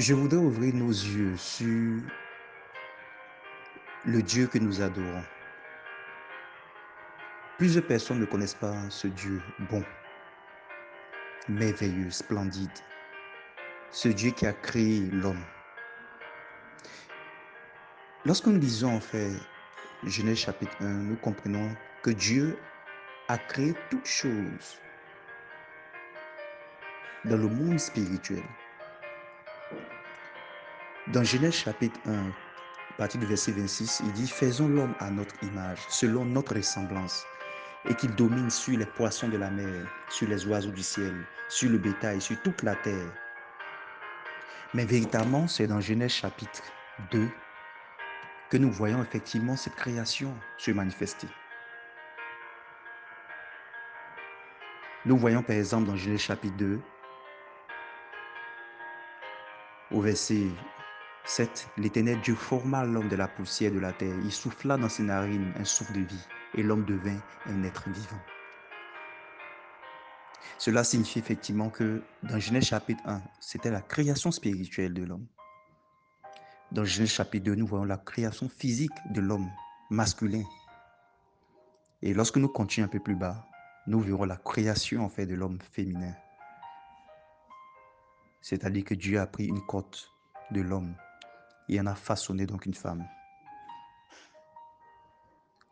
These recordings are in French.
Je voudrais ouvrir nos yeux sur le Dieu que nous adorons. Plusieurs personnes ne connaissent pas ce Dieu bon, merveilleux, splendide, ce Dieu qui a créé l'homme. Lorsque nous lisons en fait Genèse chapitre 1, nous comprenons que Dieu a créé toutes choses dans le monde spirituel. Dans Genèse chapitre 1, à partir du verset 26, il dit Faisons l'homme à notre image, selon notre ressemblance, et qu'il domine sur les poissons de la mer, sur les oiseaux du ciel, sur le bétail, sur toute la terre. Mais véritablement, c'est dans Genèse chapitre 2 que nous voyons effectivement cette création se manifester. Nous voyons par exemple dans Genèse chapitre 2, au verset 7. L'Éternel Dieu forma l'homme de la poussière de la terre. Il souffla dans ses narines un souffle de vie et l'homme devint un être vivant. Cela signifie effectivement que dans Genèse chapitre 1, c'était la création spirituelle de l'homme. Dans Genèse chapitre 2, nous voyons la création physique de l'homme masculin. Et lorsque nous continuons un peu plus bas, nous verrons la création en fait de l'homme féminin. C'est-à-dire que Dieu a pris une côte de l'homme et en a façonné donc une femme.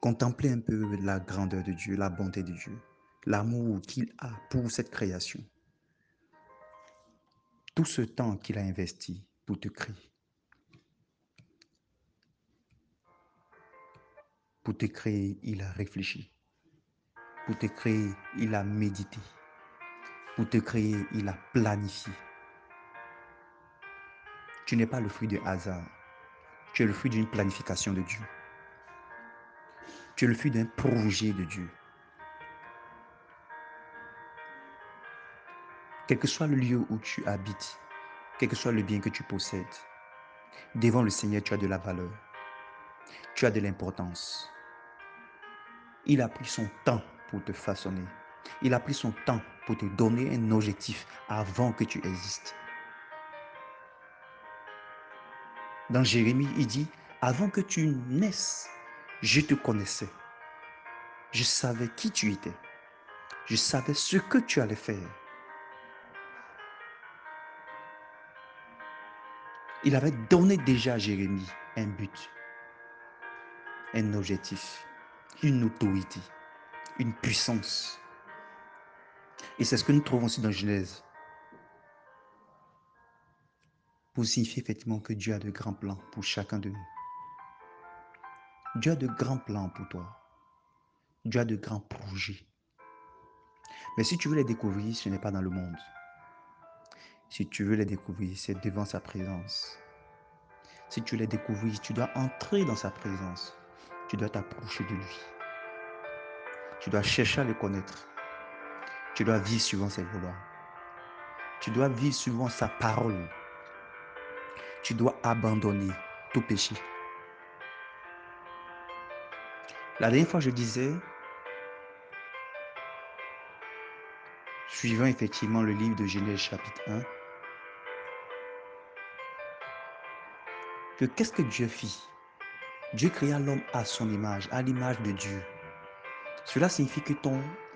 Contemplez un peu la grandeur de Dieu, la bonté de Dieu, l'amour qu'il a pour cette création. Tout ce temps qu'il a investi pour te créer. Pour te créer, il a réfléchi. Pour te créer, il a médité. Pour te créer, il a planifié. Tu n'es pas le fruit de hasard. Tu es le fruit d'une planification de Dieu. Tu es le fruit d'un projet de Dieu. Quel que soit le lieu où tu habites, quel que soit le bien que tu possèdes, devant le Seigneur, tu as de la valeur. Tu as de l'importance. Il a pris son temps pour te façonner. Il a pris son temps pour te donner un objectif avant que tu existes. Dans Jérémie, il dit, avant que tu naisses, je te connaissais. Je savais qui tu étais. Je savais ce que tu allais faire. Il avait donné déjà à Jérémie un but, un objectif, une autorité, une puissance. Et c'est ce que nous trouvons aussi dans Genèse signifier effectivement que Dieu a de grands plans pour chacun de nous. Dieu a de grands plans pour toi. Dieu a de grands projets. Mais si tu veux les découvrir, ce n'est pas dans le monde. Si tu veux les découvrir, c'est devant sa présence. Si tu les découvrir, tu dois entrer dans sa présence. Tu dois t'approcher de lui. Tu dois chercher à le connaître. Tu dois vivre suivant ses volontés. Tu dois vivre suivant sa parole tu dois abandonner tout péché. La dernière fois, je disais, suivant effectivement le livre de Genèse chapitre 1, que qu'est-ce que Dieu fit? Dieu créa l'homme à son image, à l'image de Dieu. Cela signifie que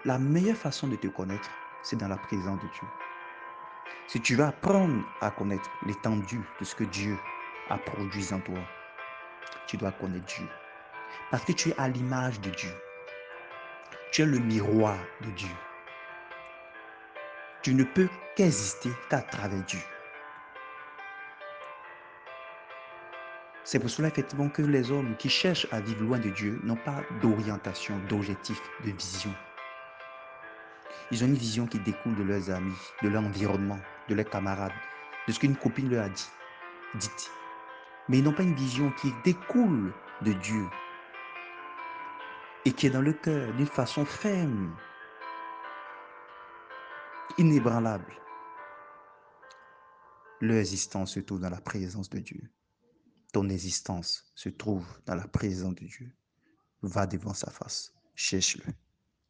la meilleure façon de te connaître, c'est dans la présence de Dieu. Si tu veux apprendre à connaître l'étendue de ce que Dieu a produit en toi, tu dois connaître Dieu. Parce que tu es à l'image de Dieu. Tu es le miroir de Dieu. Tu ne peux qu'exister qu'à travers Dieu. C'est pour cela effectivement que les hommes qui cherchent à vivre loin de Dieu n'ont pas d'orientation, d'objectif, de vision. Ils ont une vision qui découle de leurs amis, de leur environnement, de leurs camarades, de ce qu'une copine leur a dit, dit. Mais ils n'ont pas une vision qui découle de Dieu et qui est dans le cœur d'une façon ferme, inébranlable. Leur existence se trouve dans la présence de Dieu. Ton existence se trouve dans la présence de Dieu. Va devant sa face. Cherche-le.